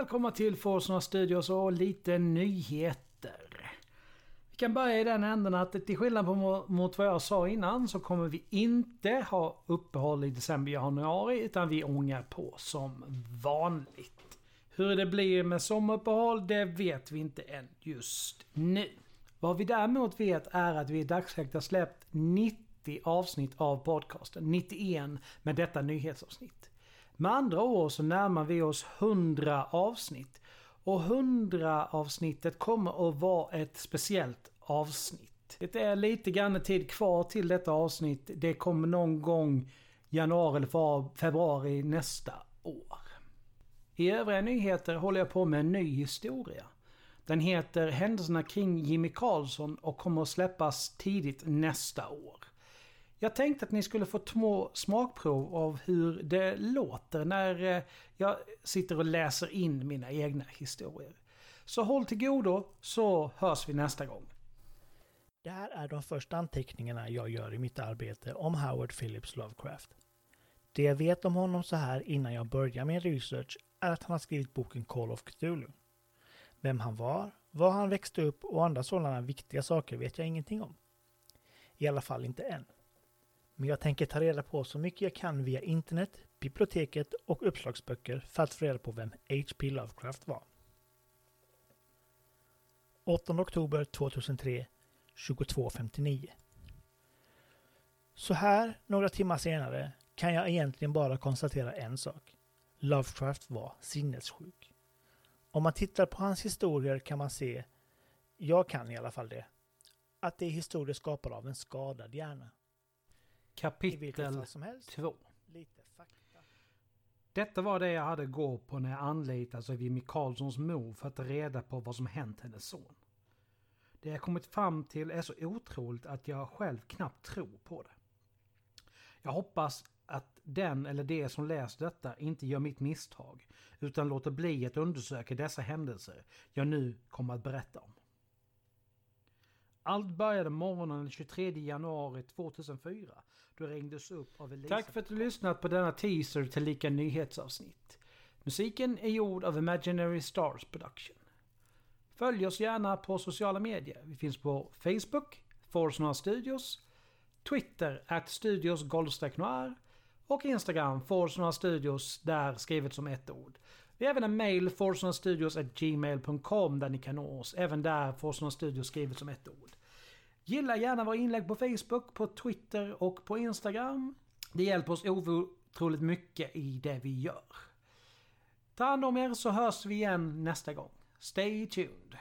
Välkomna till Forsnora Studios och lite nyheter. Vi kan börja i den änden att till skillnad mot vad jag sa innan så kommer vi inte ha uppehåll i december, januari utan vi ångar på som vanligt. Hur det blir med sommaruppehåll det vet vi inte än just nu. Vad vi däremot vet är att vi i dagsläget har släppt 90 avsnitt av podcasten. 91 med detta nyhetsavsnitt. Med andra ord så närmar vi oss 100 avsnitt. Och 100 avsnittet kommer att vara ett speciellt avsnitt. Det är lite grann tid kvar till detta avsnitt. Det kommer någon gång januari eller februari nästa år. I övriga nyheter håller jag på med en ny historia. Den heter Händelserna kring Jimmy Karlsson och kommer att släppas tidigt nästa år. Jag tänkte att ni skulle få två smakprov av hur det låter när eh, jag sitter och läser in mina egna historier. Så håll till godo så hörs vi nästa gång. Det här är de första anteckningarna jag gör i mitt arbete om Howard Phillips Lovecraft. Det jag vet om honom så här innan jag börjar min research är att han har skrivit boken Call of Cthulhu. Vem han var, var han växte upp och andra sådana viktiga saker vet jag ingenting om. I alla fall inte än. Men jag tänker ta reda på så mycket jag kan via internet, biblioteket och uppslagsböcker för att få reda på vem H.P. Lovecraft var. 8 oktober 2003 22.59 Så här, några timmar senare, kan jag egentligen bara konstatera en sak. Lovecraft var sinnessjuk. Om man tittar på hans historier kan man se, jag kan i alla fall det, att det är historier skapade av en skadad hjärna. Kapitel 2 Detta var det jag hade gå på när jag anlitades av Jimmy Karlssons mor för att ta reda på vad som hänt hennes son. Det jag kommit fram till är så otroligt att jag själv knappt tror på det. Jag hoppas att den eller de som läser detta inte gör mitt misstag utan låter bli att undersöka dessa händelser jag nu kommer att berätta om. Allt började morgonen den 23 januari 2004 då ringdes upp av Elisa. Tack för att du lyssnat på denna teaser till lika nyhetsavsnitt. Musiken är gjord av Imaginary Stars Production. Följ oss gärna på sociala medier. Vi finns på Facebook, Forsnoir Studios, Twitter, at Studios Noir och Instagram, Forsnoir Studios, där skrivet som ett ord. Vi har även en mail, gmail.com där ni kan nå oss. Även där Forsnora Studios skrivet som ett ord. Gilla gärna våra inlägg på Facebook, på Twitter och på Instagram. Det hjälper oss otroligt mycket i det vi gör. Ta hand om er så hörs vi igen nästa gång. Stay tuned!